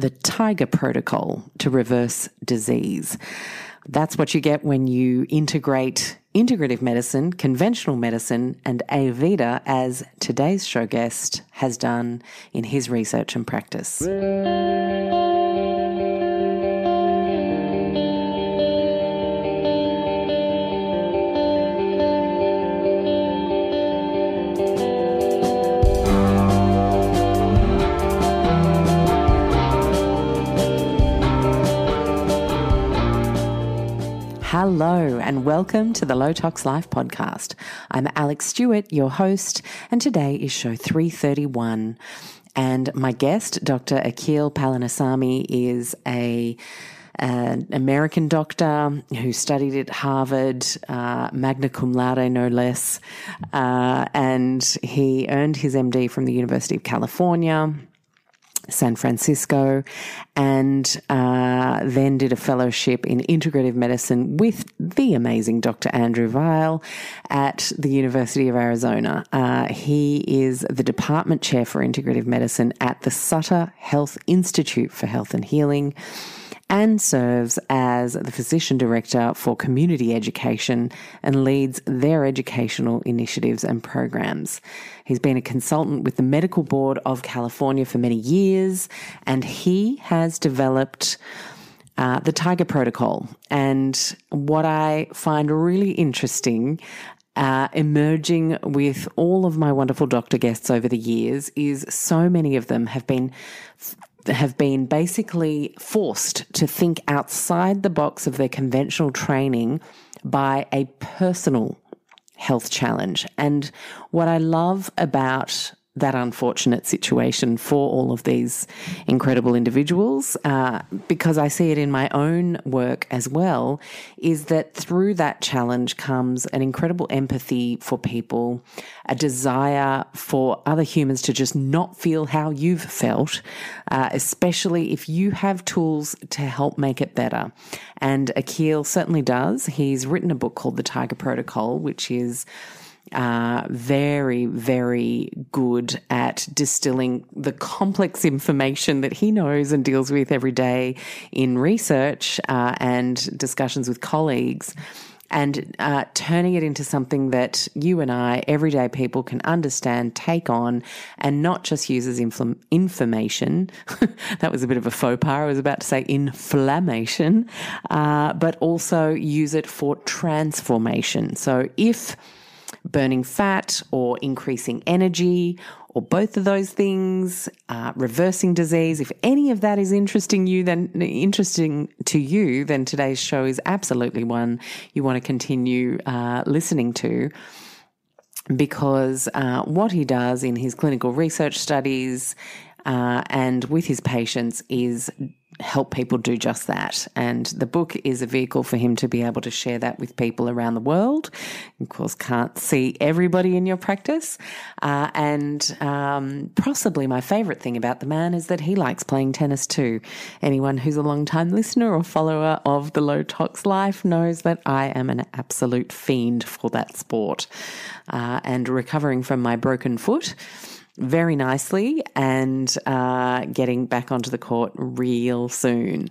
the Tiger Protocol to reverse disease. That's what you get when you integrate integrative medicine, conventional medicine, and Ayurveda, as today's show guest has done in his research and practice. Hello, and welcome to the Low Tox Life podcast. I'm Alex Stewart, your host, and today is show 331. And my guest, Dr. Akil Palanisamy, is a an American doctor who studied at Harvard, uh, magna cum laude, no less, uh, and he earned his MD from the University of California. San Francisco, and uh, then did a fellowship in integrative medicine with the amazing Dr. Andrew Weil at the University of Arizona. Uh, he is the department chair for integrative medicine at the Sutter Health Institute for Health and Healing and serves as the physician director for community education and leads their educational initiatives and programs. He's been a consultant with the Medical Board of California for many years, and he has developed. Uh, the Tiger Protocol. And what I find really interesting uh, emerging with all of my wonderful doctor guests over the years is so many of them have been have been basically forced to think outside the box of their conventional training by a personal health challenge. And what I love about that unfortunate situation for all of these incredible individuals, uh, because I see it in my own work as well, is that through that challenge comes an incredible empathy for people, a desire for other humans to just not feel how you've felt, uh, especially if you have tools to help make it better. And Akil certainly does. He's written a book called The Tiger Protocol, which is uh, very, very good at distilling the complex information that he knows and deals with every day in research uh, and discussions with colleagues. And uh, turning it into something that you and I, everyday people, can understand, take on, and not just use as infl- information. that was a bit of a faux pas. I was about to say inflammation, uh, but also use it for transformation. So if burning fat or increasing energy or both of those things, uh, reversing disease. If any of that is interesting you, then interesting to you, then today's show is absolutely one you want to continue uh, listening to. Because uh, what he does in his clinical research studies uh, and with his patients is help people do just that. And the book is a vehicle for him to be able to share that with people around the world. Of course, can't see everybody in your practice. Uh, and um, possibly my favorite thing about the man is that he likes playing tennis too. Anyone who's a long time listener or follower of the Low Tox Life knows that I am an absolute fiend for that sport. Uh, and recovering from my broken foot very nicely and uh, getting back onto the court real soon.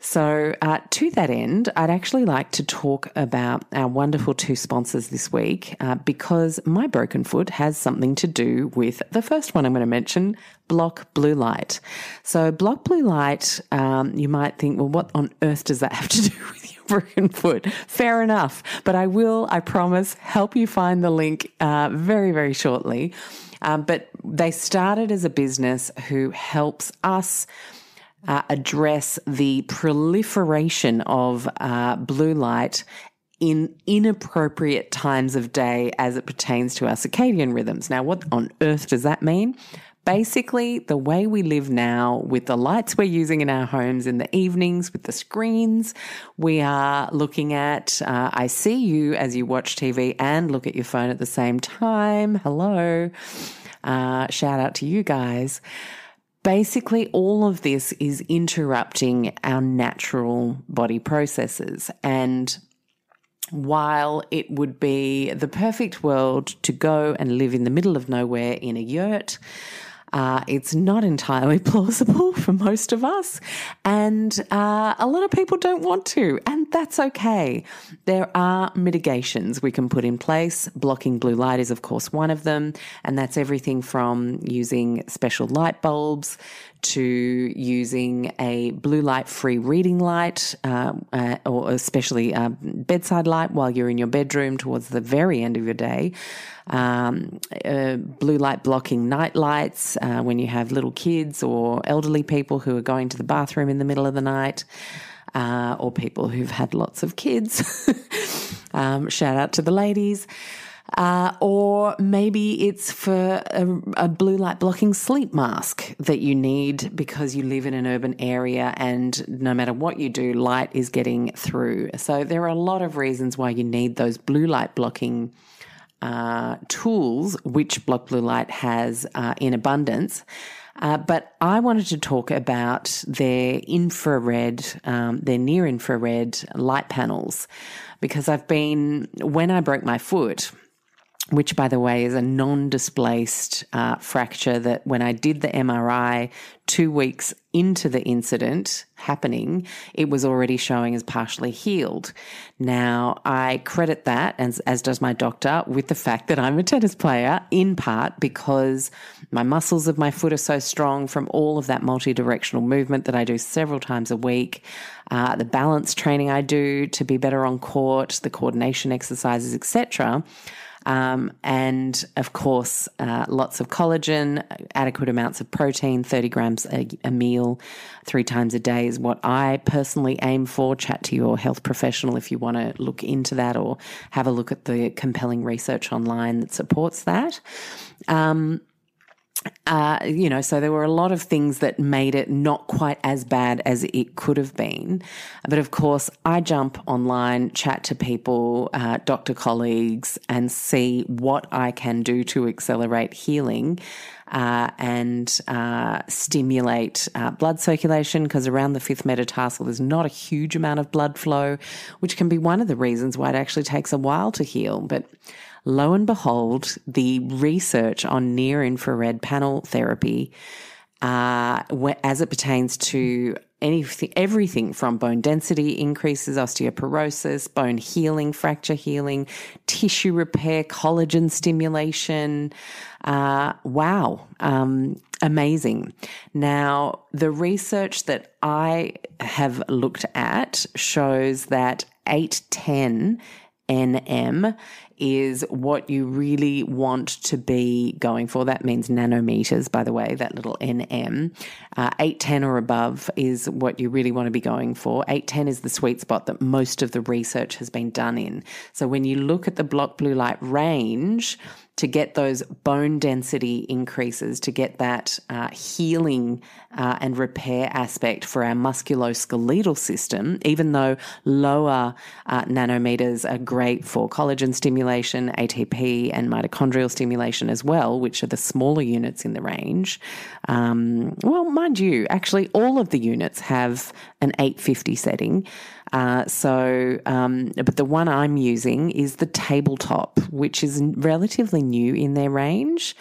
So, uh, to that end, I'd actually like to talk about our wonderful two sponsors this week uh, because my broken foot has something to do with the first one I'm going to mention Block Blue Light. So, Block Blue Light, um, you might think, well, what on earth does that have to do with your broken foot? Fair enough. But I will, I promise, help you find the link uh, very, very shortly. Um, but they started as a business who helps us. Uh, address the proliferation of uh, blue light in inappropriate times of day as it pertains to our circadian rhythms. Now, what on earth does that mean? Basically, the way we live now with the lights we're using in our homes in the evenings, with the screens we are looking at. Uh, I see you as you watch TV and look at your phone at the same time. Hello. Uh, shout out to you guys. Basically, all of this is interrupting our natural body processes. And while it would be the perfect world to go and live in the middle of nowhere in a yurt, Uh, it's not entirely plausible for most of us, and uh, a lot of people don't want to, and that's okay. There are mitigations we can put in place. Blocking blue light is, of course, one of them, and that's everything from using special light bulbs to using a blue light free reading light, uh, uh, or especially a bedside light while you're in your bedroom towards the very end of your day. Um, uh, blue light blocking night lights uh, when you have little kids or elderly people who are going to the bathroom in the middle of the night. Uh, or people who've had lots of kids. um, shout out to the ladies. Uh, or maybe it's for a, a, blue light blocking sleep mask that you need because you live in an urban area and no matter what you do, light is getting through. So there are a lot of reasons why you need those blue light blocking uh, tools, which Block Blue Light has uh, in abundance. Uh, but I wanted to talk about their infrared, um, their near infrared light panels, because I've been, when I broke my foot, which, by the way, is a non displaced uh, fracture that when I did the MRI two weeks into the incident happening, it was already showing as partially healed. Now, I credit that, as, as does my doctor, with the fact that I'm a tennis player, in part because my muscles of my foot are so strong from all of that multi directional movement that I do several times a week. Uh, the balance training I do to be better on court, the coordination exercises, etc. Um, and of course, uh, lots of collagen, adequate amounts of protein, 30 grams a, a, meal, three times a day is what I personally aim for. Chat to your health professional if you want to look into that or have a look at the compelling research online that supports that. Um, uh, you know, so there were a lot of things that made it not quite as bad as it could have been. But of course, I jump online, chat to people, uh, doctor colleagues, and see what I can do to accelerate healing. Uh, and uh, stimulate uh, blood circulation because around the fifth metatarsal there's not a huge amount of blood flow, which can be one of the reasons why it actually takes a while to heal. But lo and behold, the research on near infrared panel therapy, uh, as it pertains to anything, everything from bone density increases, osteoporosis, bone healing, fracture healing, tissue repair, collagen stimulation. Uh, wow, um, amazing. Now, the research that I have looked at shows that 810 NM is what you really want to be going for. That means nanometers, by the way, that little NM. Uh, 810 or above is what you really want to be going for. 810 is the sweet spot that most of the research has been done in. So when you look at the block blue light range, to get those bone density increases, to get that uh, healing uh, and repair aspect for our musculoskeletal system, even though lower uh, nanometers are great for collagen stimulation, ATP, and mitochondrial stimulation as well, which are the smaller units in the range. Um, well, mind you, actually, all of the units have an 850 setting. Uh, so, um, but the one I'm using is the tabletop, which is relatively new in their range.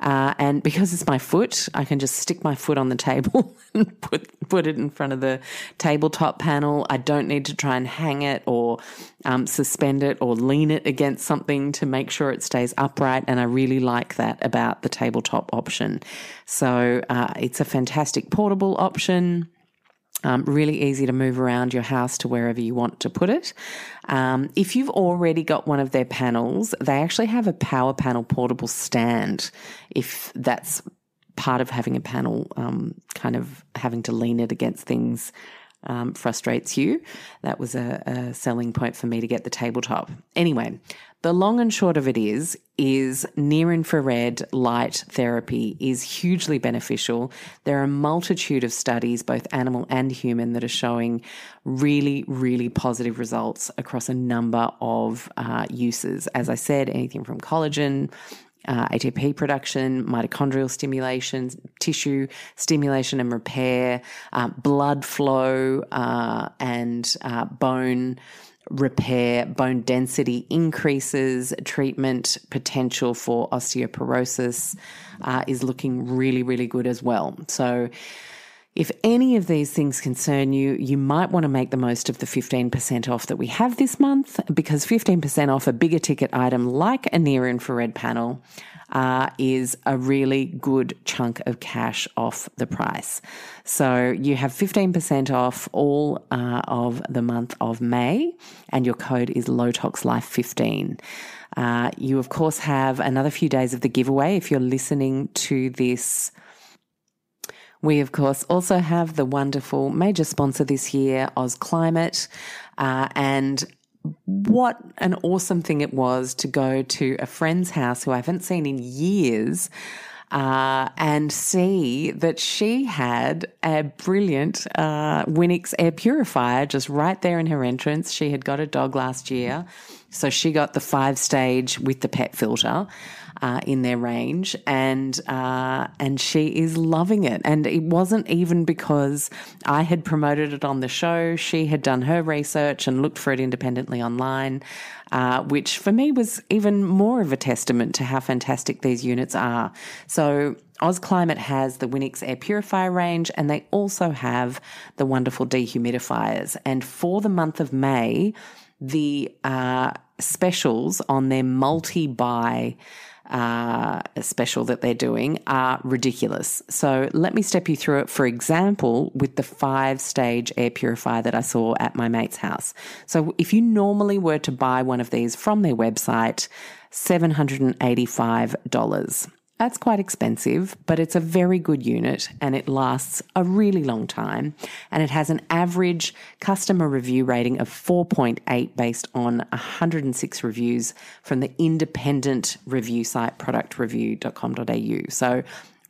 Uh, and because it's my foot, I can just stick my foot on the table and put put it in front of the tabletop panel. I don't need to try and hang it or um, suspend it or lean it against something to make sure it stays upright. And I really like that about the tabletop option. So uh, it's a fantastic portable option. Um, really easy to move around your house to wherever you want to put it. Um, if you've already got one of their panels, they actually have a power panel portable stand. If that's part of having a panel, um, kind of having to lean it against things um, frustrates you. That was a, a selling point for me to get the tabletop. Anyway, the long and short of it is, is near infrared light therapy is hugely beneficial. There are a multitude of studies, both animal and human, that are showing really, really positive results across a number of uh, uses. As I said, anything from collagen, uh, ATP production, mitochondrial stimulation, tissue stimulation and repair, uh, blood flow, uh, and uh, bone repair, bone density increases, treatment potential for osteoporosis uh, is looking really, really good as well. So, if any of these things concern you, you might want to make the most of the 15% off that we have this month because 15% off a bigger ticket item like a near infrared panel uh, is a really good chunk of cash off the price. So you have 15% off all uh, of the month of May, and your code is LowToxLife15. Uh, you, of course, have another few days of the giveaway if you're listening to this. We, of course, also have the wonderful major sponsor this year, Oz Climate. Uh, and what an awesome thing it was to go to a friend's house who I haven't seen in years. Uh, and see that she had a brilliant uh, Winix air purifier just right there in her entrance. She had got a dog last year, so she got the five stage with the pet filter uh, in their range, and uh, and she is loving it. And it wasn't even because I had promoted it on the show. She had done her research and looked for it independently online. Uh, which for me was even more of a testament to how fantastic these units are. So Oz Climate has the Winix air purifier range and they also have the wonderful dehumidifiers. And for the month of May, the uh, specials on their multi buy uh, special that they're doing are ridiculous. So let me step you through it. For example, with the five stage air purifier that I saw at my mate's house. So if you normally were to buy one of these from their website, $785. That's quite expensive, but it's a very good unit and it lasts a really long time. And it has an average customer review rating of 4.8 based on 106 reviews from the independent review site productreview.com.au. So,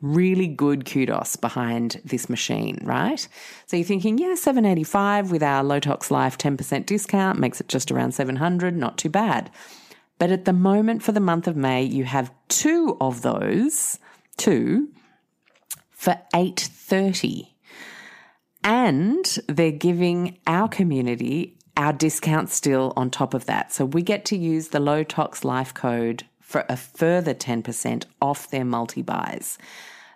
really good kudos behind this machine, right? So you're thinking, yeah, 785 with our Low Tox Life 10% discount makes it just around 700, not too bad. But at the moment for the month of May, you have two of those, two for 830. And they're giving our community our discount still on top of that. So we get to use the low tox life code for a further 10% off their multi buys.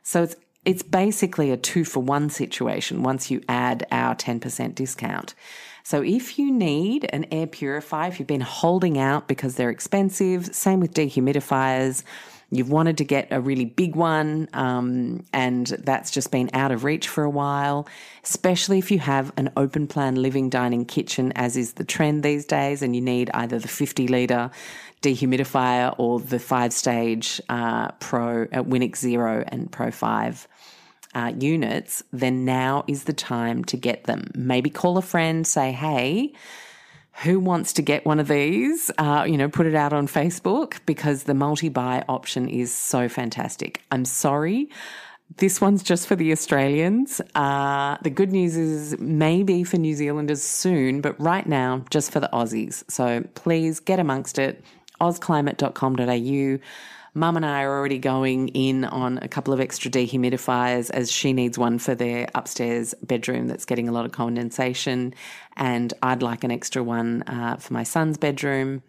So it's it's basically a two for one situation once you add our 10% discount. So if you need an air purifier, if you've been holding out because they're expensive, same with dehumidifiers, you've wanted to get a really big one um, and that's just been out of reach for a while, especially if you have an open plan living dining kitchen, as is the trend these days, and you need either the 50 litre dehumidifier or the five stage uh, Pro uh, Winix Zero and Pro 5 uh, units, then now is the time to get them. Maybe call a friend, say, hey, who wants to get one of these? Uh, you know, put it out on Facebook because the multi buy option is so fantastic. I'm sorry. This one's just for the Australians. Uh, the good news is maybe for New Zealanders soon, but right now, just for the Aussies. So please get amongst it. ozclimate.com.au. Mum and I are already going in on a couple of extra dehumidifiers as she needs one for their upstairs bedroom that's getting a lot of condensation. And I'd like an extra one uh, for my son's bedroom.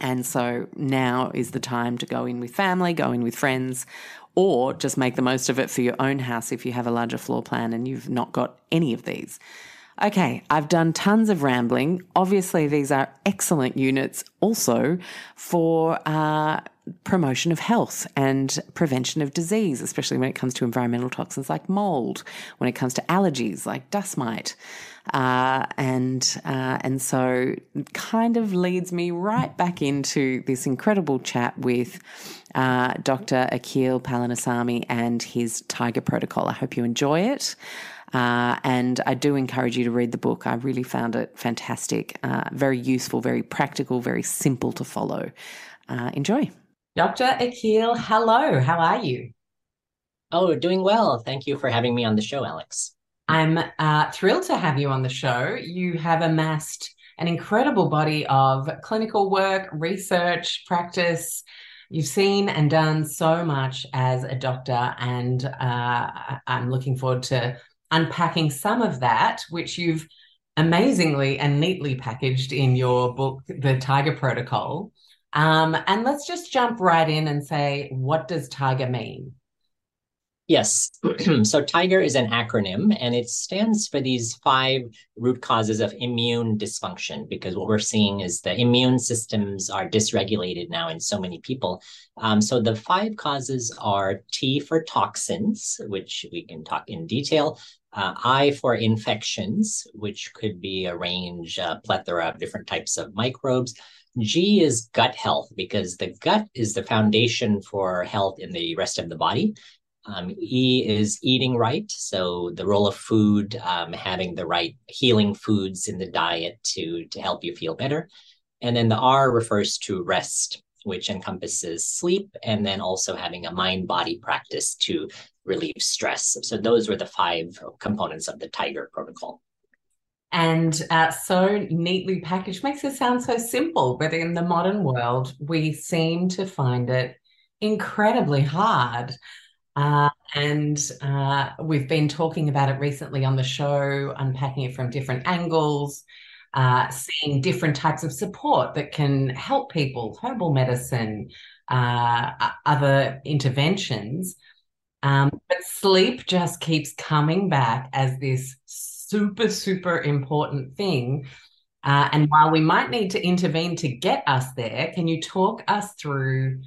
And so now is the time to go in with family, go in with friends, or just make the most of it for your own house if you have a larger floor plan and you've not got any of these. Okay, I've done tons of rambling. Obviously, these are excellent units also for uh, promotion of health and prevention of disease, especially when it comes to environmental toxins like mold, when it comes to allergies like dust mite. Uh, and uh, and so kind of leads me right back into this incredible chat with uh, Dr. Akil Palanisamy and his Tiger Protocol. I hope you enjoy it. Uh, and I do encourage you to read the book. I really found it fantastic, uh, very useful, very practical, very simple to follow. Uh, enjoy. Dr. Akil, hello. How are you? Oh, doing well. Thank you for having me on the show, Alex. I'm uh, thrilled to have you on the show. You have amassed an incredible body of clinical work, research, practice. You've seen and done so much as a doctor, and uh, I'm looking forward to unpacking some of that, which you've amazingly and neatly packaged in your book, The Tiger Protocol. Um, and let's just jump right in and say, what does TIGER mean? Yes. so TIGER is an acronym and it stands for these five root causes of immune dysfunction because what we're seeing is the immune systems are dysregulated now in so many people. Um, so the five causes are T for toxins, which we can talk in detail, uh, I for infections, which could be a range, a plethora of different types of microbes. G is gut health because the gut is the foundation for health in the rest of the body. Um, e is eating right. So the role of food, um, having the right healing foods in the diet to, to help you feel better. And then the R refers to rest, which encompasses sleep and then also having a mind body practice to relieve stress. So those were the five components of the Tiger protocol. And uh, so neatly packaged makes it sound so simple, but in the modern world, we seem to find it incredibly hard uh, and uh, we've been talking about it recently on the show, unpacking it from different angles, uh, seeing different types of support that can help people, herbal medicine, uh, other interventions. Um, but sleep just keeps coming back as this super, super important thing. Uh, and while we might need to intervene to get us there, can you talk us through?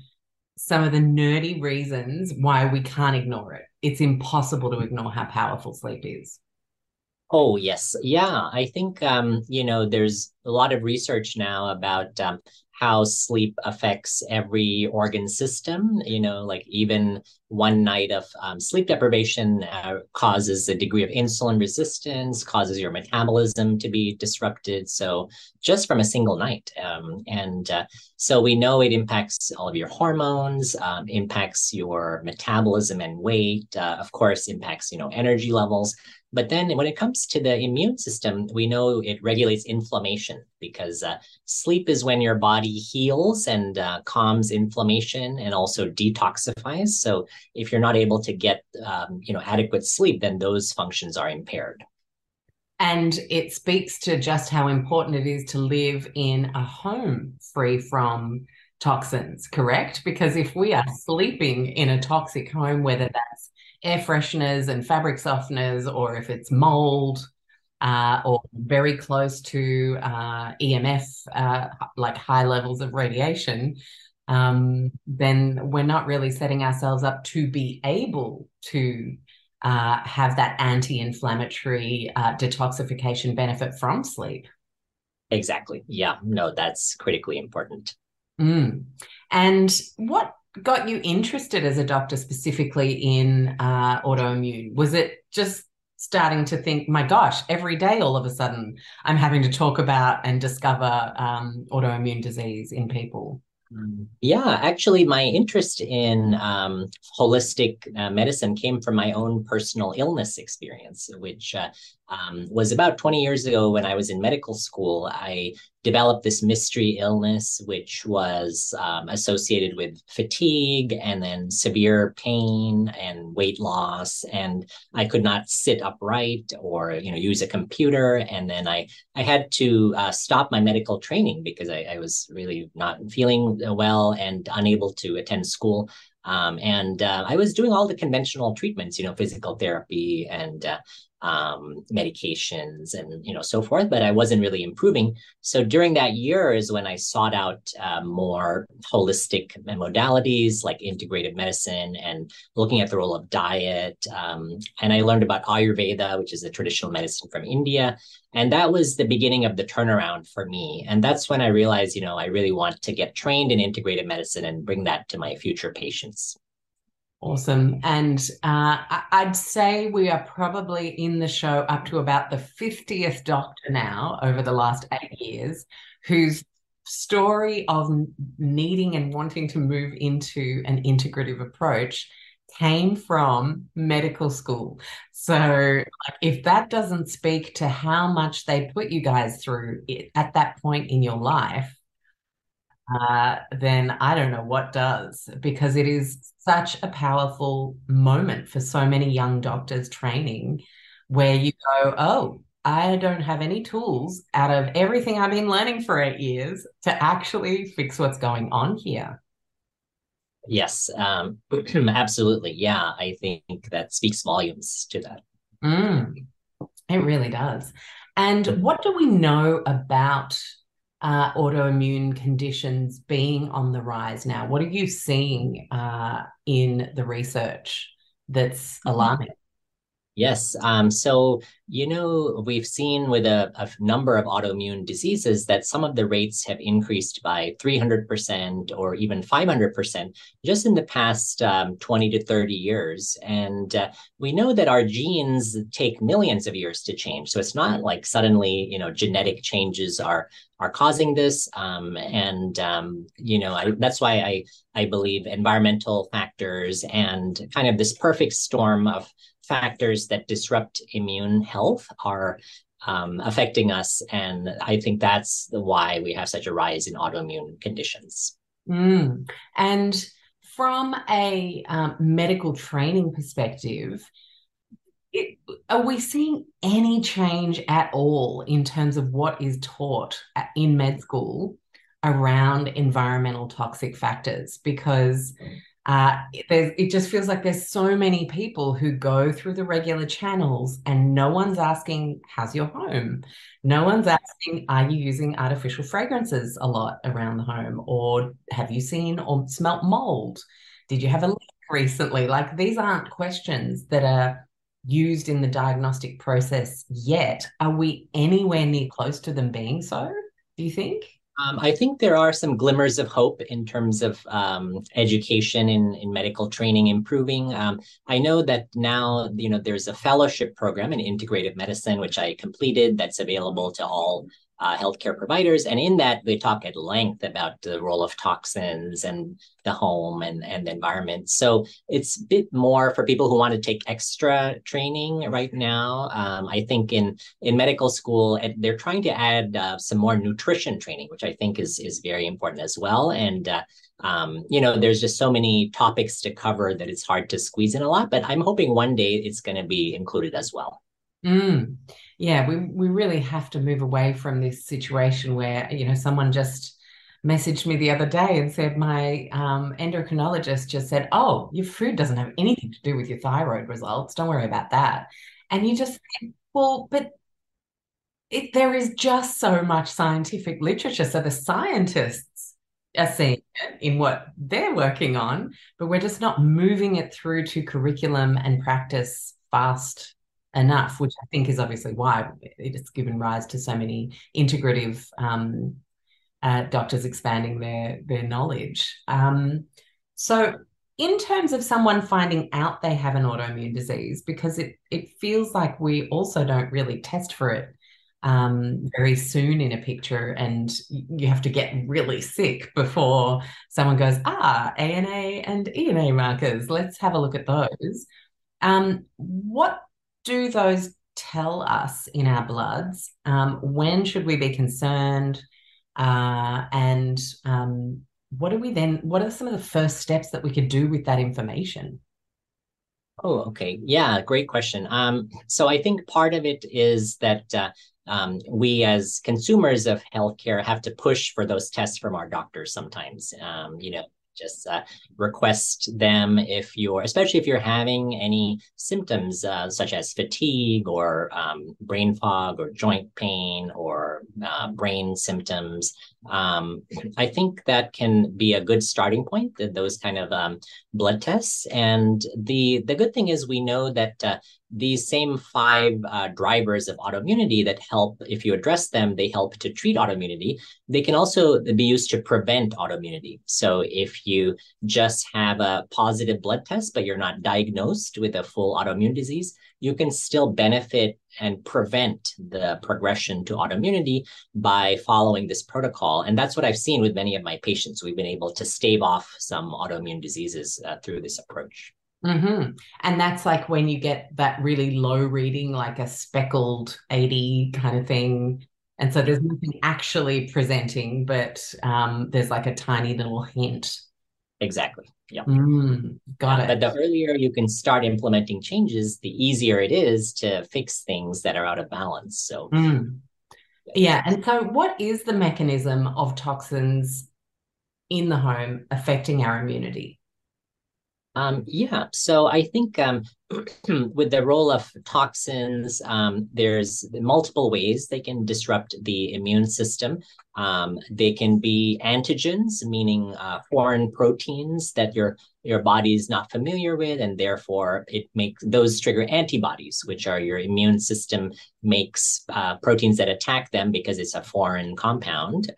some of the nerdy reasons why we can't ignore it. It's impossible to ignore how powerful sleep is. Oh, yes. Yeah. I think, um, you know, there's a lot of research now about um, how sleep affects every organ system. You know, like even one night of um, sleep deprivation uh, causes a degree of insulin resistance, causes your metabolism to be disrupted. So just from a single night, um, and uh, so we know it impacts all of your hormones, um, impacts your metabolism and weight. Uh, of course, impacts you know energy levels. But then when it comes to the immune system, we know it regulates inflammation because uh, sleep is when your body heals and uh, calms inflammation and also detoxifies. So if you're not able to get um, you know adequate sleep, then those functions are impaired. And it speaks to just how important it is to live in a home free from toxins, correct? Because if we are sleeping in a toxic home, whether that's air fresheners and fabric softeners, or if it's mold, uh, or very close to uh, EMF, uh, like high levels of radiation, um, then we're not really setting ourselves up to be able to uh, have that anti inflammatory uh, detoxification benefit from sleep. Exactly. Yeah. No, that's critically important. Mm. And what got you interested as a doctor specifically in uh, autoimmune? Was it just starting to think, my gosh, every day all of a sudden I'm having to talk about and discover um, autoimmune disease in people? Yeah, actually, my interest in um, holistic uh, medicine came from my own personal illness experience, which uh, um, was about 20 years ago when I was in medical school. I developed this mystery illness, which was um, associated with fatigue and then severe pain and weight loss. And I could not sit upright or, you know, use a computer. And then I, I had to uh, stop my medical training because I, I was really not feeling well and unable to attend school. Um, and uh, I was doing all the conventional treatments, you know, physical therapy and uh, um, medications and you know so forth but i wasn't really improving. So during that year is when i sought out uh, more holistic modalities like integrated medicine and looking at the role of diet um, and i learned about ayurveda which is a traditional medicine from india and that was the beginning of the turnaround for me. And that's when i realized you know i really want to get trained in integrated medicine and bring that to my future patients Awesome. And uh, I'd say we are probably in the show up to about the 50th doctor now over the last eight years whose story of needing and wanting to move into an integrative approach came from medical school. So, if that doesn't speak to how much they put you guys through at that point in your life, uh, then I don't know what does, because it is such a powerful moment for so many young doctors training where you go, oh, I don't have any tools out of everything I've been learning for eight years to actually fix what's going on here. Yes, um, absolutely. Yeah, I think that speaks volumes to that. Mm, it really does. And what do we know about uh, autoimmune conditions being on the rise now? What are you seeing uh, in the research that's mm-hmm. alarming? Yes. Um, so, you know, we've seen with a, a, number of autoimmune diseases that some of the rates have increased by 300% or even 500% just in the past um, 20 to 30 years. And uh, we know that our genes take millions of years to change. So it's not like suddenly, you know, genetic changes are are causing this. Um, and, um, you know, I, that's why I, I believe environmental factors and kind of this perfect storm of factors that disrupt immune health are um, affecting us. And I think that's why we have such a rise in autoimmune conditions. Mm. And from a um, medical training perspective, it, are we seeing any change at all in terms of what is taught in med school around environmental toxic factors? Because uh, it just feels like there's so many people who go through the regular channels and no one's asking, How's your home? No one's asking, Are you using artificial fragrances a lot around the home? Or have you seen or smelt mold? Did you have a leak recently? Like these aren't questions that are used in the diagnostic process yet. Are we anywhere near close to them being so? Do you think? Um, I think there are some glimmers of hope in terms of um, education in, in medical training improving. Um, I know that now, you know, there's a fellowship program in integrative medicine, which I completed that's available to all uh, healthcare providers. And in that, they talk at length about the role of toxins and the home and, and the environment. So it's a bit more for people who want to take extra training right now. Um, I think in, in medical school, they're trying to add uh, some more nutrition training, which I think is, is very important as well. And uh, um, you know, there's just so many topics to cover that it's hard to squeeze in a lot, but I'm hoping one day it's going to be included as well. Mm yeah, we we really have to move away from this situation where you know someone just messaged me the other day and said my um, endocrinologist just said, "Oh, your food doesn't have anything to do with your thyroid results. Don't worry about that." And you just think, well, but it, there is just so much scientific literature. So the scientists are seeing it in what they're working on, but we're just not moving it through to curriculum and practice fast enough, which I think is obviously why it's given rise to so many integrative um, uh, doctors expanding their their knowledge. Um, so, in terms of someone finding out they have an autoimmune disease, because it it feels like we also don't really test for it um, very soon in a picture, and you have to get really sick before someone goes, ah, ANA and ENA markers. Let's have a look at those. Um, what do those tell us in our bloods? Um, when should we be concerned? Uh, and um, what do we then? What are some of the first steps that we could do with that information? Oh, okay. Yeah, great question. Um, so I think part of it is that uh, um, we as consumers of healthcare have to push for those tests from our doctors sometimes. Um, you know, just uh, request them if you're, especially if you're having any symptoms uh, such as fatigue or um, brain fog or joint pain or uh, brain symptoms. Um, I think that can be a good starting point, those kind of um, blood tests. And the, the good thing is we know that uh, these same five uh, drivers of autoimmunity that help, if you address them, they help to treat autoimmunity. They can also be used to prevent autoimmunity. So if you just have a positive blood test, but you're not diagnosed with a full autoimmune disease, you can still benefit and prevent the progression to autoimmunity by following this protocol. And that's what I've seen with many of my patients. We've been able to stave off some autoimmune diseases uh, through this approach. Mm-hmm. And that's like when you get that really low reading, like a speckled 80 kind of thing. And so there's nothing actually presenting, but um, there's like a tiny little hint. Exactly. Yeah. Mm, got yeah, it. But the earlier you can start implementing changes, the easier it is to fix things that are out of balance. So, mm. yeah. And so, what is the mechanism of toxins in the home affecting our immunity? Um, yeah, so I think um, with the role of toxins, um, there's multiple ways they can disrupt the immune system. Um, they can be antigens, meaning uh, foreign proteins that your your body is not familiar with, and therefore it makes those trigger antibodies, which are your immune system makes uh, proteins that attack them because it's a foreign compound.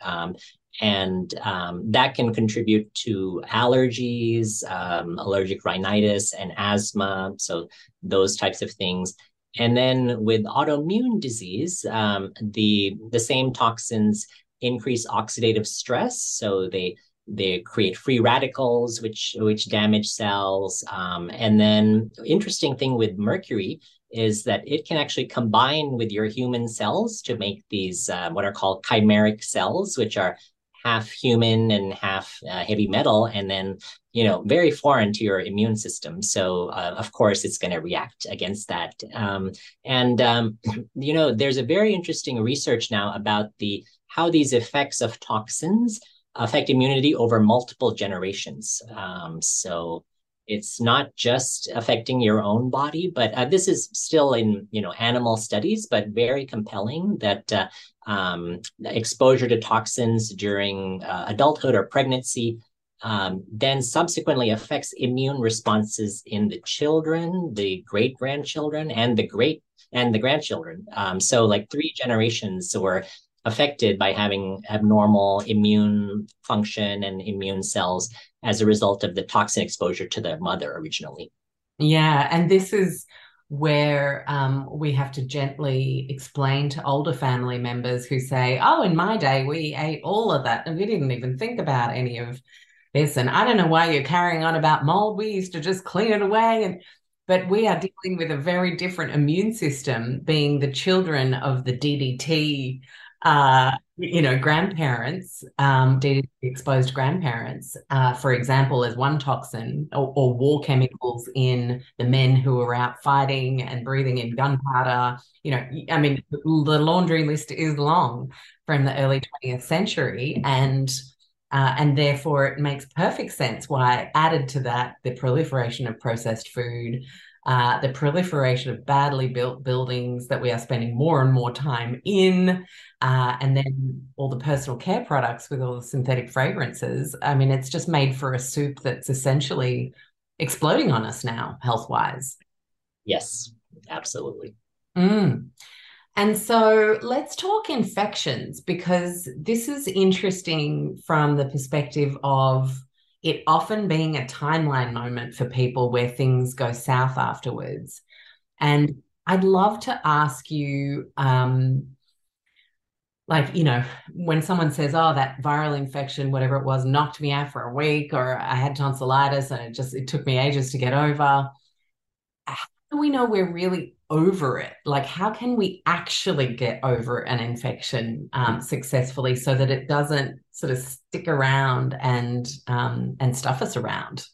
And um, that can contribute to allergies, um, allergic rhinitis, and asthma. So those types of things. And then with autoimmune disease, um, the the same toxins increase oxidative stress, so they they create free radicals which which damage cells. Um, and then interesting thing with mercury is that it can actually combine with your human cells to make these uh, what are called chimeric cells, which are half human and half uh, heavy metal and then you know very foreign to your immune system. So uh, of course it's going to react against that. Um, and um, you know there's a very interesting research now about the how these effects of toxins affect immunity over multiple generations. Um, so it's not just affecting your own body but uh, this is still in you know animal studies but very compelling that uh, um, exposure to toxins during uh, adulthood or pregnancy um, then subsequently affects immune responses in the children the great grandchildren and the great and the grandchildren. Um, so like three generations were affected by having abnormal immune function and immune cells as a result of the toxin exposure to the mother originally. Yeah, and this is where um, we have to gently explain to older family members who say, "Oh, in my day, we ate all of that, and we didn't even think about any of this." And I don't know why you're carrying on about mold. We used to just clean it away, and but we are dealing with a very different immune system, being the children of the DDT uh, you know, grandparents, um, DDT exposed grandparents, uh, for example, as one toxin or, or, war chemicals in the men who were out fighting and breathing in gunpowder. You know, I mean, the laundry list is long from the early 20th century. And uh, and therefore, it makes perfect sense why added to that the proliferation of processed food, uh, the proliferation of badly built buildings that we are spending more and more time in, uh, and then all the personal care products with all the synthetic fragrances. I mean, it's just made for a soup that's essentially exploding on us now, health wise. Yes, absolutely. Mm. And so let's talk infections because this is interesting from the perspective of it often being a timeline moment for people where things go south afterwards. And I'd love to ask you, um, like, you know, when someone says, oh, that viral infection, whatever it was, knocked me out for a week, or I had tonsillitis and it just, it took me ages to get over. How do we know we're really over it? Like, how can we actually get over an infection um, successfully so that it doesn't sort of stick around and um, and stuff us around?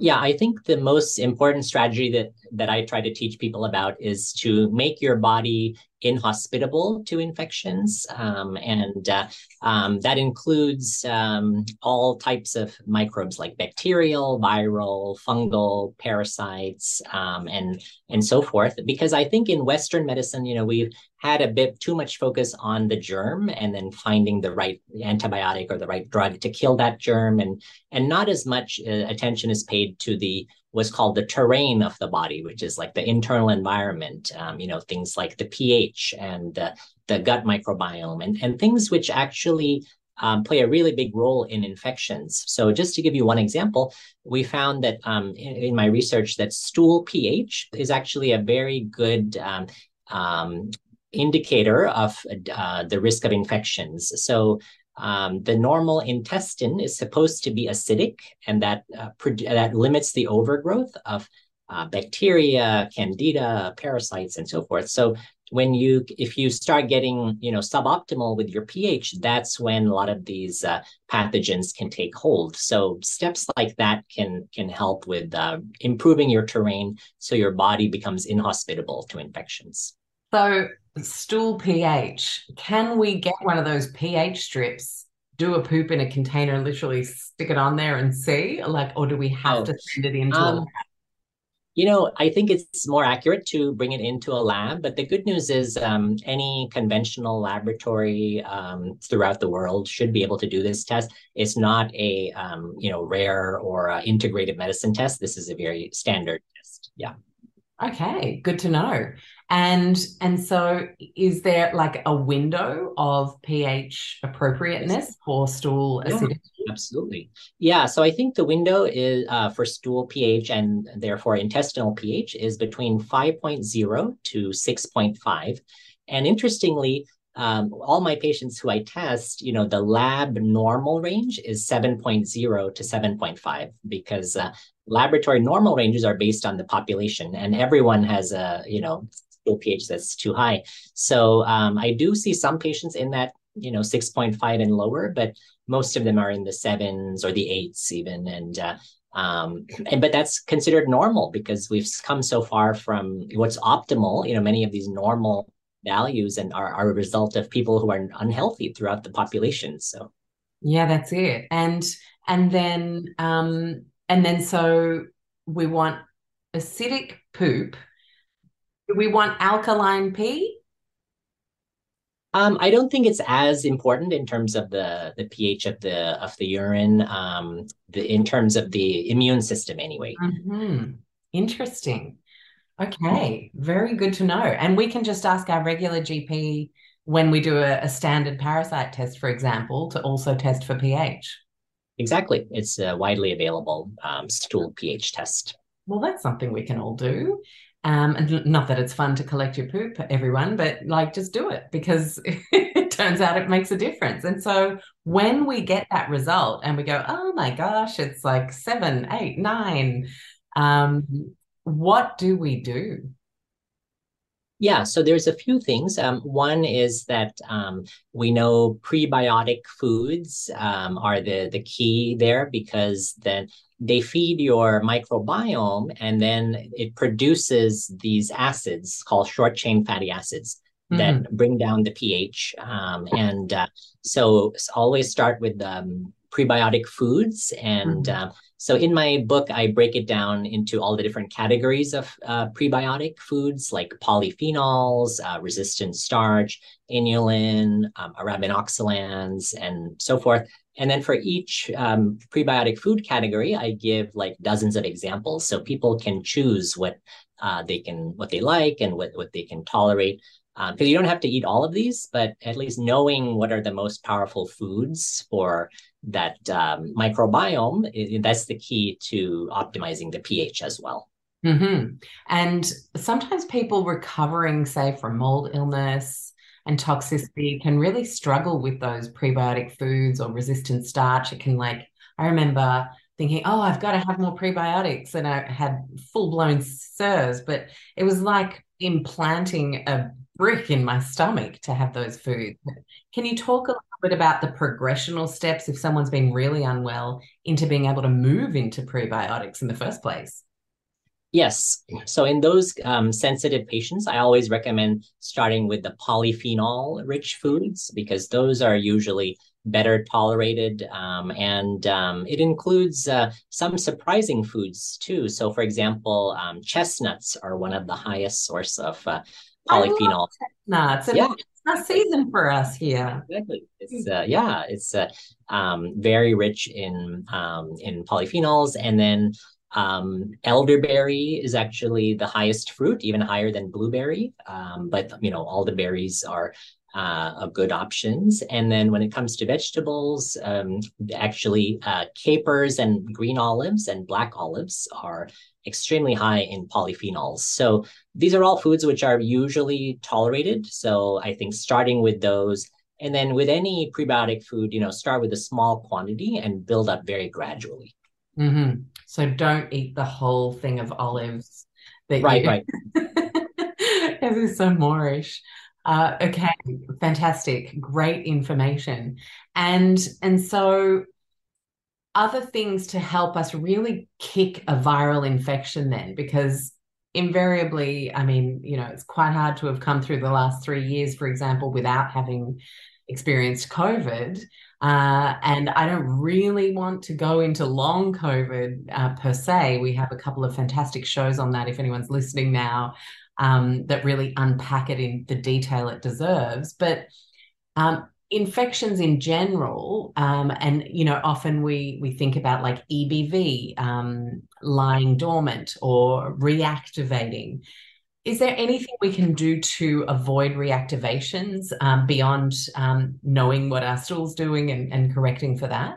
Yeah, I think the most important strategy that that I try to teach people about is to make your body inhospitable to infections. Um, and uh, um, that includes um, all types of microbes like bacterial, viral, fungal, parasites, um, and, and so forth. Because I think in Western medicine, you know, we've had a bit too much focus on the germ and then finding the right antibiotic or the right drug to kill that germ and and not as much uh, attention is paid to the what's called the terrain of the body, which is like the internal environment, um, you know, things like the pH and the, the gut microbiome and, and things which actually um, play a really big role in infections. So just to give you one example, we found that um, in, in, my research that stool pH is actually a very good um, um indicator of uh, the risk of infections. So um, the normal intestine is supposed to be acidic, and that uh, that limits the overgrowth of uh, bacteria, candida, parasites, and so forth. So when you if you start getting you know suboptimal with your pH, that's when a lot of these uh, pathogens can take hold. So steps like that can can help with uh, improving your terrain so your body becomes inhospitable to infections. So stool pH, can we get one of those pH strips? Do a poop in a container and literally stick it on there and see, like, or do we have oh, to send it into um, a lab? You know, I think it's more accurate to bring it into a lab, but the good news is um, any conventional laboratory um, throughout the world should be able to do this test. It's not a um, you know rare or uh, integrated medicine test. This is a very standard test. Yeah. Okay, good to know. And and so is there like a window of pH appropriateness for stool yeah, acidity? Absolutely. Yeah, so I think the window is uh, for stool pH and therefore intestinal pH is between 5.0 to 6.5. And interestingly, um, all my patients who I test, you know, the lab normal range is 7.0 to 7.5 because uh, laboratory normal ranges are based on the population and everyone has a, you know, pH that's too high. So um, I do see some patients in that, you know, 6.5 and lower, but most of them are in the sevens or the eights even. And, uh, um, and but that's considered normal because we've come so far from what's optimal. You know, many of these normal values and are, are a result of people who are unhealthy throughout the population. So yeah, that's it. And and then um and then so we want acidic poop. Do we want alkaline pee? Um, I don't think it's as important in terms of the the pH of the of the urine, um, the in terms of the immune system anyway. Mm-hmm. Interesting. Okay, very good to know. And we can just ask our regular GP when we do a, a standard parasite test, for example, to also test for pH. Exactly. It's a widely available um, stool pH test. Well, that's something we can all do. Um, and not that it's fun to collect your poop, everyone, but like just do it because it turns out it makes a difference. And so when we get that result and we go, oh my gosh, it's like seven, eight, nine, um, what do we do? Yeah, so there's a few things. Um, one is that um, we know prebiotic foods um, are the the key there because then they feed your microbiome and then it produces these acids called short chain fatty acids that mm. bring down the pH. Um, and uh, so always start with um, prebiotic foods and mm. So in my book, I break it down into all the different categories of uh, prebiotic foods like polyphenols, uh, resistant starch, inulin, um, arabinoxylans, and so forth. And then for each um, prebiotic food category, I give like dozens of examples so people can choose what uh, they can, what they like, and what what they can tolerate because um, you don't have to eat all of these, but at least knowing what are the most powerful foods for that um, microbiome, that's the key to optimizing the pH as well. Mm-hmm. And sometimes people recovering, say, from mold illness and toxicity can really struggle with those prebiotic foods or resistant starch. It can, like, I remember thinking, oh, I've got to have more prebiotics. And I had full blown CIRS, but it was like implanting a brick in my stomach to have those foods. Can you talk a bit about the progressional steps if someone's been really unwell into being able to move into prebiotics in the first place? Yes. So in those um, sensitive patients, I always recommend starting with the polyphenol rich foods because those are usually better tolerated. Um, and um, it includes uh, some surprising foods too. So, for example, um, chestnuts are one of the highest source of uh, polyphenol. Nuts. Yeah. Not season for us here. Exactly. It's uh, yeah, it's uh, um, very rich in um, in polyphenols, and then um, elderberry is actually the highest fruit, even higher than blueberry. Um, but you know, all the berries are uh, good options. And then when it comes to vegetables, um, actually uh, capers and green olives and black olives are extremely high in polyphenols. So these are all foods which are usually tolerated. So I think starting with those, and then with any prebiotic food, you know, start with a small quantity and build up very gradually. Mm-hmm. So don't eat the whole thing of olives. That right, you... right. this is so moreish. Uh, okay, fantastic, great information, and and so other things to help us really kick a viral infection then because invariably i mean you know it's quite hard to have come through the last three years for example without having experienced covid. Uh, and i don't really want to go into long covid uh, per se. We have a couple of fantastic shows on that if anyone's listening now um, that really unpack it in the detail it deserves. But um, infections in general, um, and you know, often we we think about like EBV um, lying dormant or reactivating. Is there anything we can do to avoid reactivations um, beyond um, knowing what our stool's doing and, and correcting for that?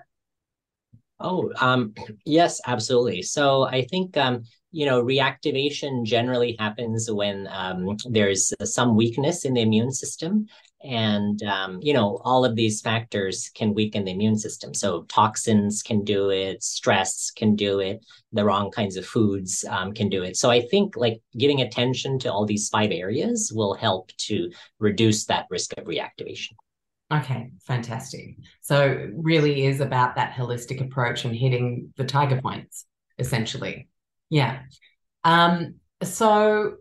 Oh, um, yes, absolutely. So I think um, you know reactivation generally happens when um, there's some weakness in the immune system, and um, you know all of these factors can weaken the immune system. So toxins can do it stress can do it the wrong kinds of foods um, can do it. So i think like giving attention to all these five areas will help to reduce that risk of reactivation. Okay fantastic. So really is about that holistic approach and hitting the tiger points essentially yeah um so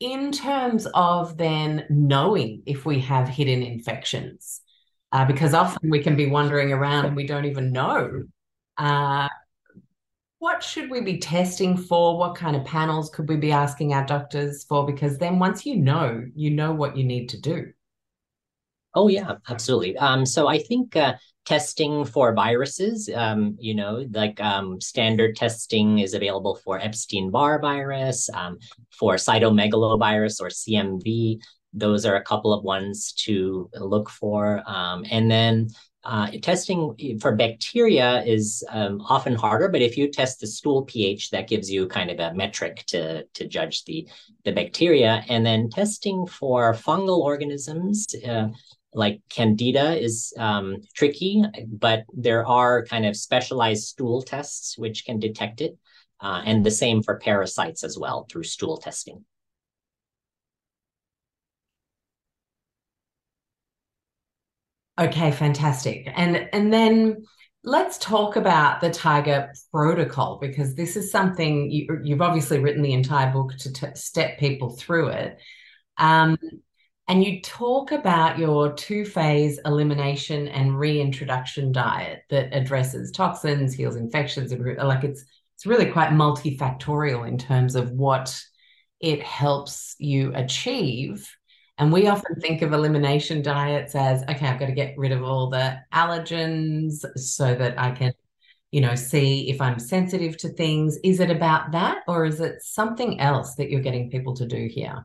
in terms of then knowing if we have hidden infections, uh, because often we can be wandering around and we don't even know. Uh, what should we be testing for? What kind of panels could we be asking our doctors for? Because then once you know, you know what you need to do. Oh yeah, absolutely. Um, so I think uh, testing for viruses, um, you know, like um, standard testing is available for Epstein-Barr virus, um, for cytomegalovirus or CMV. Those are a couple of ones to look for, um, and then. Uh, testing for bacteria is um, often harder, but if you test the stool pH, that gives you kind of a metric to to judge the the bacteria. And then testing for fungal organisms, uh, like candida is um, tricky, but there are kind of specialized stool tests which can detect it. Uh, and the same for parasites as well through stool testing. Okay, fantastic. And and then let's talk about the Tiger protocol because this is something you, have obviously written the entire book to t- step people through it. Um, and you talk about your two phase elimination and reintroduction diet that addresses toxins, heals infections, like it's it's really quite multifactorial in terms of what it helps you achieve. And we often think of elimination diets as okay, I've got to get rid of all the allergens so that I can, you know, see if I'm sensitive to things. Is it about that, or is it something else that you're getting people to do here?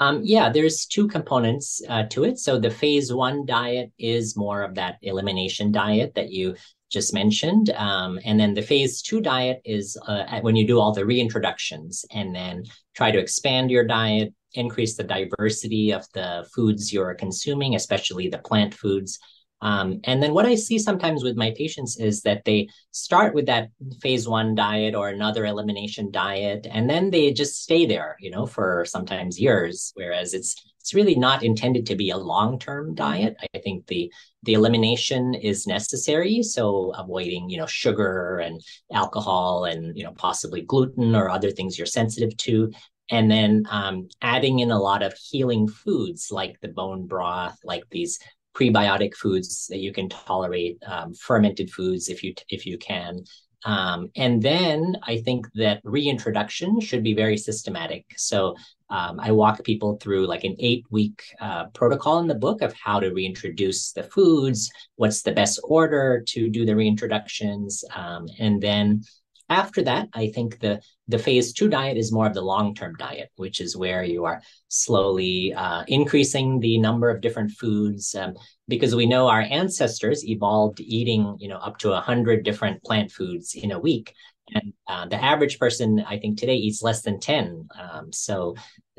Um, yeah, there's two components uh, to it. So the phase one diet is more of that elimination diet that you just mentioned. Um, and then the phase two diet is uh, when you do all the reintroductions and then try to expand your diet, increase the diversity of the foods you're consuming, especially the plant foods. Um, and then what I see sometimes with my patients is that they start with that phase one diet or another elimination diet, and then they just stay there, you know, for sometimes years. Whereas it's it's really not intended to be a long-term diet. I think the the elimination is necessary, so avoiding you know sugar and alcohol and you know possibly gluten or other things you're sensitive to, and then um, adding in a lot of healing foods like the bone broth, like these prebiotic foods that you can tolerate, um, fermented foods if you if you can. Um, and then I think that reintroduction should be very systematic. So um, I walk people through like an eight week uh, protocol in the book of how to reintroduce the foods, what's the best order to do the reintroductions, um, and then after that, I think the the phase two diet is more of the long term diet, which is where you are slowly uh, increasing the number of different foods, um, because we know our ancestors evolved eating, you know, up to a hundred different plant foods in a week, and uh, the average person, I think, today eats less than ten. Um, so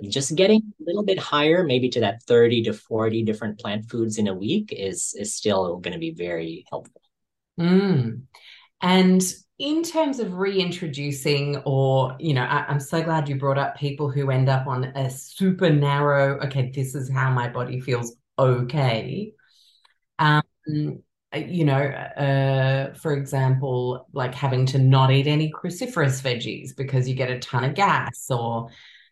just getting a little bit higher, maybe to that thirty to forty different plant foods in a week, is is still going to be very helpful. Mm. And in terms of reintroducing, or, you know, I, am so glad you brought up people who end up on a super narrow, okay, this is how my body feels okay. Um, you know, uh, for example, like having to not eat any cruciferous veggies because you get a ton of gas, or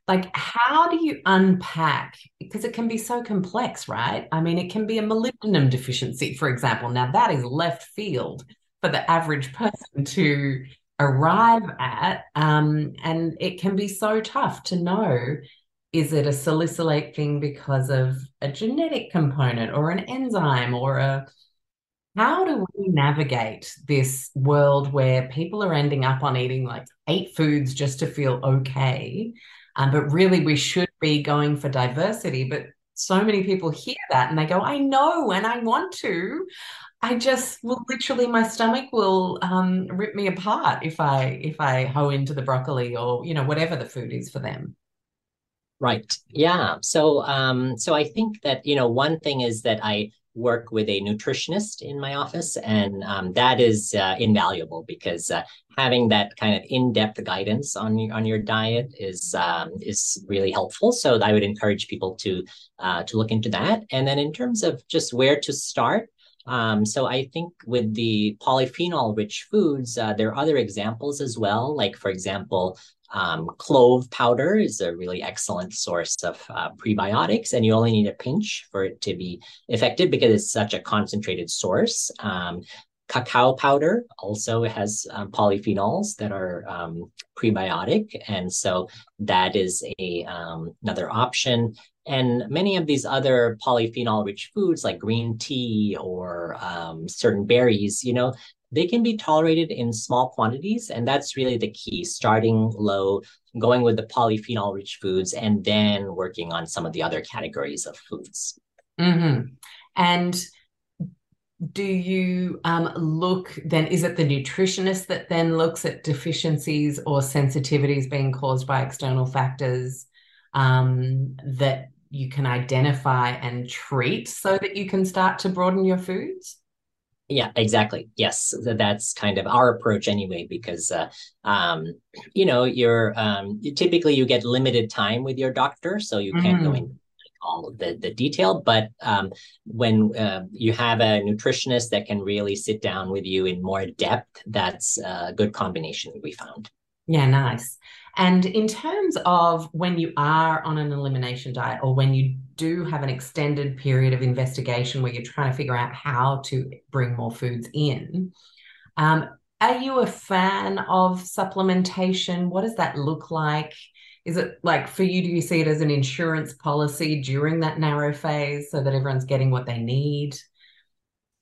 like how do you unpack because it can be so complex, right? I mean, it can be a molybdenum deficiency, for example. Now, that is left field for the average person to arrive at. Um, and it can be so tough to know is it a salicylate thing because of a genetic component or an enzyme or a how do we navigate this world where people are ending up on eating like eight foods just to feel okay um, but really we should be going for diversity but so many people hear that and they go i know and i want to I just will literally my stomach will um, rip me apart if I if I hoe into the broccoli or you know whatever the food is for them. Right. Yeah. So um so I think that you know one thing is that I work with a nutritionist in my office and um, that is uh, invaluable because uh, having that kind of in-depth guidance on your on your diet is um, is really helpful so i would encourage people to uh, to look into that and then in terms of just where to start um, so I think with the polyphenol rich foods, uh, there are other examples as well. Like for example, um, clove powder is a really excellent source of uh, prebiotics, and you only need a pinch for it to be effective because it's such a concentrated source. Um, cacao powder also has um, polyphenols that are um, prebiotic, and so that is a um, another option. And many of these other polyphenol rich foods like green tea or um, certain berries, you know, they can be tolerated in small quantities. And that's really the key starting low, going with the polyphenol rich foods, and then working on some of the other categories of foods. Mm-hmm. And do you um, look then is it the nutritionist that then looks at deficiencies or sensitivities being caused by external factors um, that you can identify and treat so that you can start to broaden your foods? Yeah, exactly. Yes, that's kind of our approach anyway, because uh, um, you know you're um, typically you get limited time with your doctor, so you can't mm. go in all the, the detail. But um, when uh, you have a nutritionist that can really sit down with you in more depth, that's a good combination we found. Yeah, nice. And in terms of when you are on an elimination diet or when you do have an extended period of investigation where you're trying to figure out how to bring more foods in, um, are you a fan of supplementation? What does that look like? Is it like for you, do you see it as an insurance policy during that narrow phase so that everyone's getting what they need?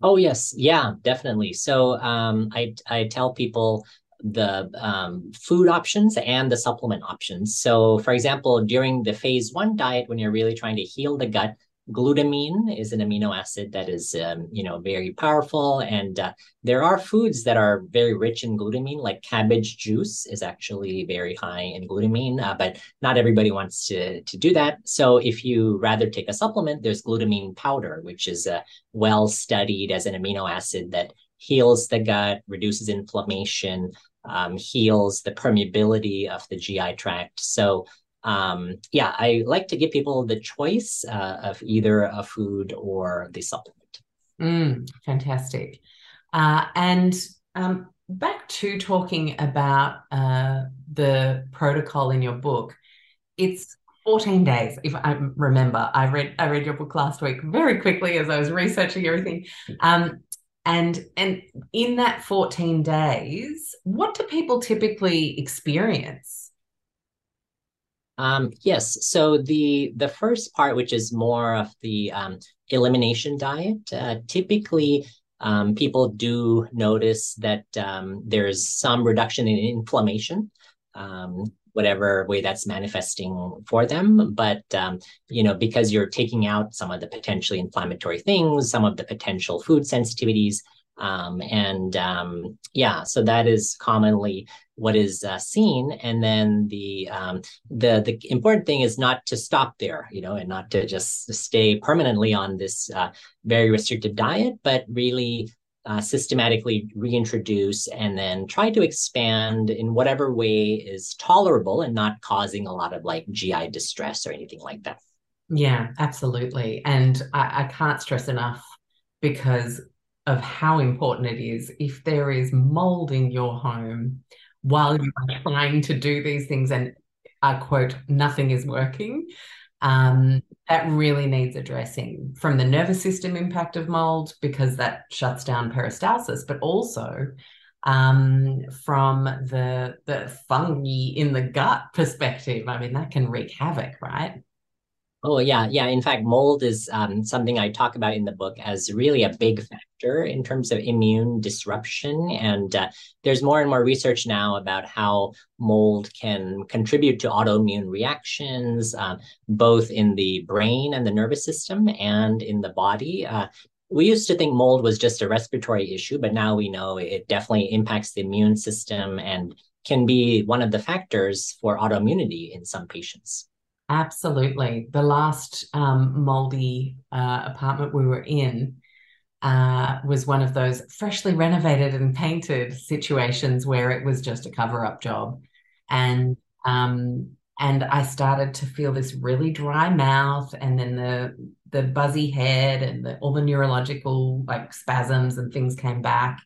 Oh yes, yeah, definitely. So um, I I tell people the um, food options and the supplement options. So, for example, during the phase one diet, when you're really trying to heal the gut, glutamine is an amino acid that is, um, you know, very powerful. And uh, there are foods that are very rich in glutamine, like cabbage juice is actually very high in glutamine, uh, but not everybody wants to, to do that. So if you rather take a supplement, there's glutamine powder, which is uh, well studied as an amino acid that heals the gut, reduces inflammation, um, heals the permeability of the GI tract. So, um, yeah, I like to give people the choice uh, of either a food or the supplement. Mm, fantastic. Uh, and um, back to talking about uh, the protocol in your book, it's 14 days if i remember i read i read your book last week very quickly as i was researching everything um, and and in that 14 days what do people typically experience? Um, yes. So the the first part which is more of the um, elimination diet uh, typically um, people do notice that um, there's some reduction in inflammation um, whatever way that's manifesting for them. But um, you know, because you're taking out some of the potentially inflammatory things, some of the potential food sensitivities, um, and um, yeah, so that is commonly what is uh, seen. And then the um, the the important thing is not to stop there, you know, and not to just stay permanently on this uh, very restrictive diet, but really uh, systematically reintroduce and then try to expand in whatever way is tolerable and not causing a lot of like GI distress or anything like that. Yeah, absolutely. And I, I can't stress enough because of how important it is if there is mold in your home while you are trying to do these things and I quote, nothing is working. Um, that really needs addressing from the nervous system impact of mold because that shuts down peristalsis, but also um, from the the fungi in the gut perspective. I mean, that can wreak havoc, right? Oh yeah, yeah. In fact, mold is um, something I talk about in the book as really a big factor in terms of immune disruption. And uh, there's more and more research now about how mold can contribute to autoimmune reactions, uh, both in the brain and the nervous system, and in the body. Uh, we used to think mold was just a respiratory issue, but now we know it definitely impacts the immune system and can be one of the factors for autoimmunity in some patients. Absolutely. The last um, moldy uh, apartment we were in uh, was one of those freshly renovated and painted situations where it was just a cover up job. And um, and I started to feel this really dry mouth and then the the buzzy head and the, all the neurological like spasms and things came back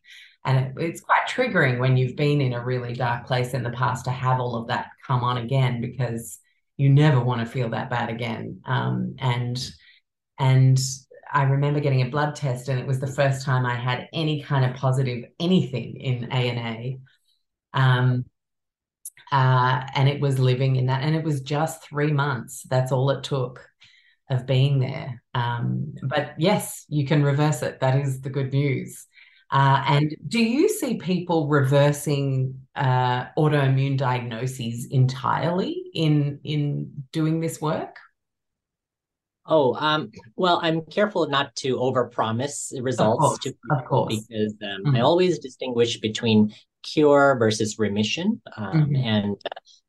and it, it's quite triggering when you've been in a really dark place in the past to have all of that come on again because you never want to feel that bad again. Um, and and I remember getting a blood test, and it was the first time I had any kind of positive anything in ANA. Um, uh, and it was living in that, and it was just three months. That's all it took of being there. Um, but yes, you can reverse it. That is the good news. Uh, and do you see people reversing uh, autoimmune diagnoses entirely in in doing this work? Oh, um, well, I'm careful not to overpromise results course, to people because um, mm-hmm. I always distinguish between cure versus remission, um, mm-hmm. and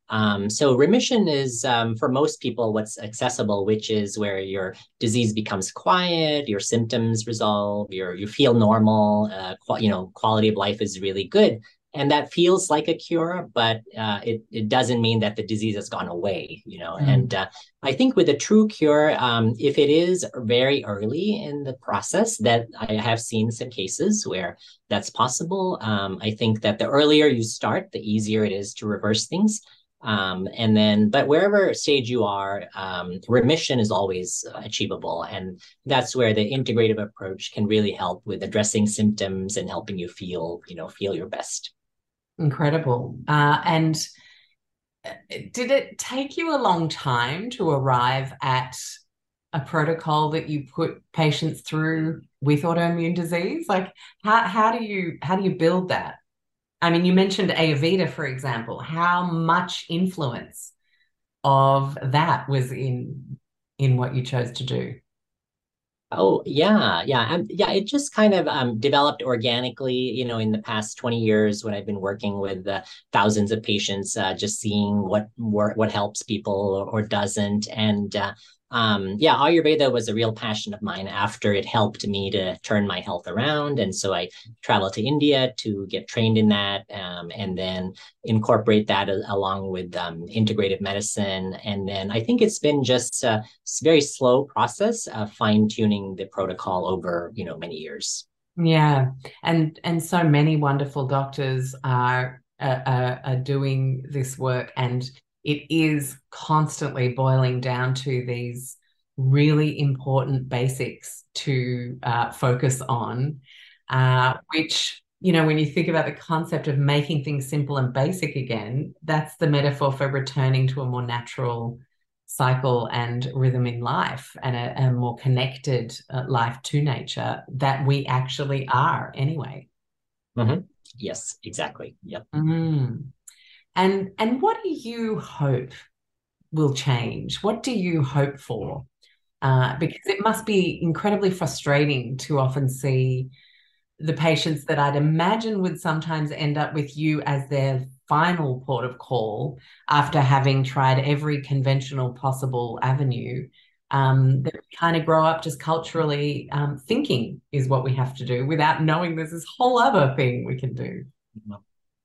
um, so remission is um, for most people what's accessible, which is where your disease becomes quiet, your symptoms resolve, your you feel normal, uh, qu- you know, quality of life is really good, and that feels like a cure, but uh, it it doesn't mean that the disease has gone away, you know. Mm. And uh, I think with a true cure, um, if it is very early in the process, that I have seen some cases where that's possible. Um, I think that the earlier you start, the easier it is to reverse things. Um, and then, but wherever stage you are, um, remission is always achievable. And that's where the integrative approach can really help with addressing symptoms and helping you feel, you know, feel your best. Incredible. Uh, and uh, did it take you a long time to arrive at a protocol that you put patients through with autoimmune disease? Like how, how do you, how do you build that? I mean, you mentioned Ayurveda, for example. How much influence of that was in in what you chose to do? Oh yeah, yeah, um, yeah. It just kind of um, developed organically, you know, in the past twenty years when I've been working with uh, thousands of patients, uh, just seeing what what helps people or, doesn't, and uh, um, yeah, Ayurveda was a real passion of mine after it helped me to turn my health around. And so I traveled to India to get trained in that um, and then incorporate that a- along with um, integrative medicine. And then I think it's been just a very slow process of fine tuning the protocol over, you know, many years. Yeah. And, and so many wonderful doctors are, uh, are doing this work and it is constantly boiling down to these really important basics to uh, focus on, uh, which, you know, when you think about the concept of making things simple and basic again, that's the metaphor for returning to a more natural cycle and rhythm in life and a, a more connected uh, life to nature that we actually are anyway. Mm-hmm. Yes, exactly. Yep. Mm. And and what do you hope will change? What do you hope for? Uh, because it must be incredibly frustrating to often see the patients that I'd imagine would sometimes end up with you as their final port of call after having tried every conventional possible avenue um, that kind of grow up just culturally um, thinking is what we have to do without knowing there's this whole other thing we can do.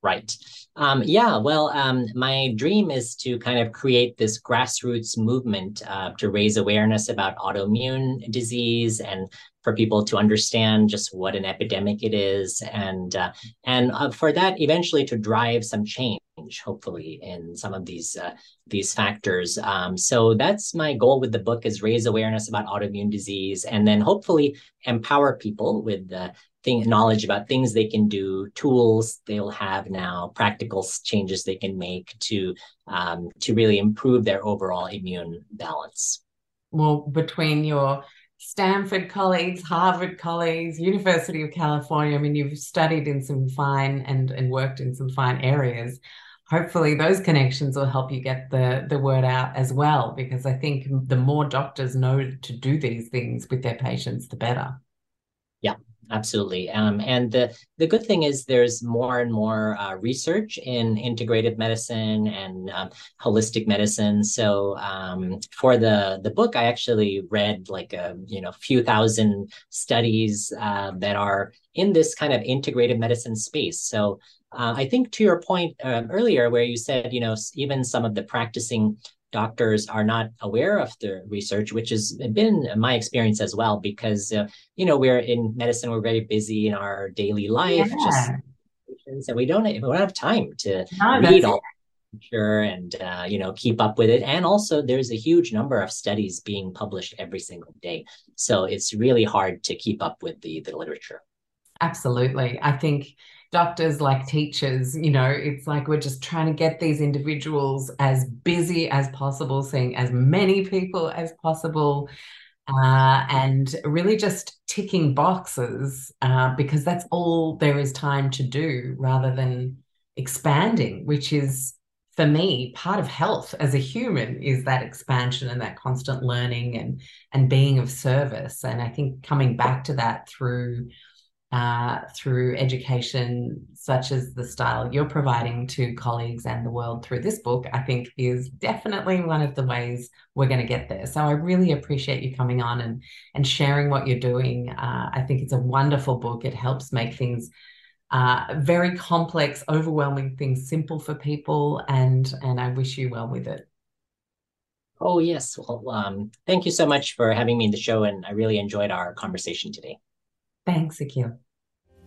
Right. Um, yeah, well, um, my dream is to kind of create this grassroots movement uh, to raise awareness about autoimmune disease and for people to understand just what an epidemic it is, and uh, and uh, for that eventually to drive some change, hopefully, in some of these uh, these factors. Um, so that's my goal with the book: is raise awareness about autoimmune disease, and then hopefully empower people with the thing, knowledge about things they can do, tools they'll have now, practical changes they can make to um, to really improve their overall immune balance. Well, between your Stanford colleagues, Harvard colleagues, University of California, I mean, you've studied in some fine and and worked in some fine areas. Hopefully, those connections will help you get the the word out as well, because I think the more doctors know to do these things with their patients, the better. Yeah, absolutely. Um, and the the good thing is there's more and more uh, research in integrative medicine and um, holistic medicine. So um, for the the book, I actually read like a you know few thousand studies uh, that are in this kind of integrative medicine space. So uh, I think to your point uh, earlier, where you said you know even some of the practicing doctors are not aware of the research, which has been my experience as well, because uh, you know we're in medicine, we're very busy in our daily life, yeah. just and we don't we don't have time to no, read all sure and uh, you know keep up with it. And also there's a huge number of studies being published every single day. So it's really hard to keep up with the the literature. Absolutely. I think doctors like teachers you know it's like we're just trying to get these individuals as busy as possible seeing as many people as possible uh, and really just ticking boxes uh, because that's all there is time to do rather than expanding which is for me part of health as a human is that expansion and that constant learning and and being of service. And i think coming back to that through uh, through education, such as the style you're providing to colleagues and the world through this book, I think is definitely one of the ways we're going to get there. So I really appreciate you coming on and and sharing what you're doing. Uh, I think it's a wonderful book. It helps make things uh, very complex, overwhelming things simple for people, and and I wish you well with it. Oh yes, well, um, thank you so much for having me in the show, and I really enjoyed our conversation today. Thanks, Akil.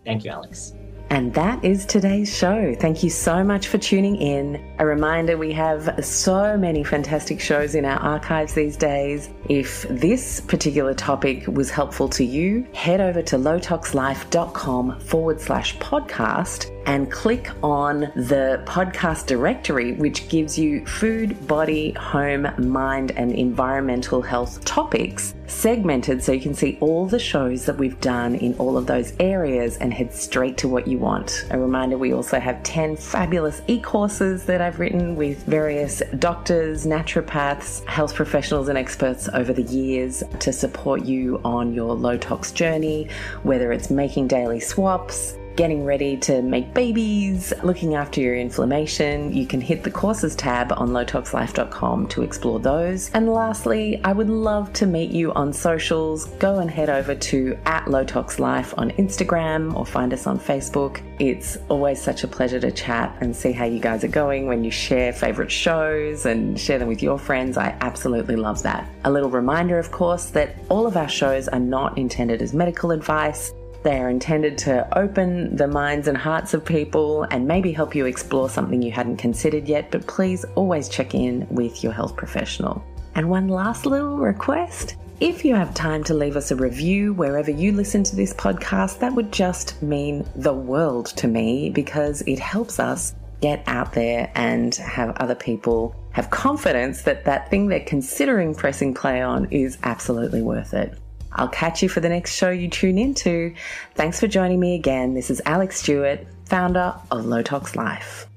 Thank you, Alex. And that is today's show. Thank you so much for tuning in. A reminder we have so many fantastic shows in our archives these days. If this particular topic was helpful to you, head over to lowtoxlife.com forward slash podcast and click on the podcast directory, which gives you food, body, home, mind, and environmental health topics segmented so you can see all the shows that we've done in all of those areas and head straight to what you want. A reminder we also have 10 fabulous e courses that I've written with various doctors, naturopaths, health professionals, and experts over the years to support you on your low tox journey, whether it's making daily swaps getting ready to make babies, looking after your inflammation, you can hit the courses tab on lowtoxlife.com to explore those. And lastly, I would love to meet you on socials. Go and head over to at lowtoxlife on Instagram or find us on Facebook. It's always such a pleasure to chat and see how you guys are going when you share favorite shows and share them with your friends. I absolutely love that. A little reminder, of course, that all of our shows are not intended as medical advice. They are intended to open the minds and hearts of people and maybe help you explore something you hadn't considered yet, but please always check in with your health professional. And one last little request. If you have time to leave us a review wherever you listen to this podcast, that would just mean the world to me because it helps us get out there and have other people have confidence that that thing they're considering pressing play on is absolutely worth it. I'll catch you for the next show you tune into. Thanks for joining me again. This is Alex Stewart, founder of Low Tox Life.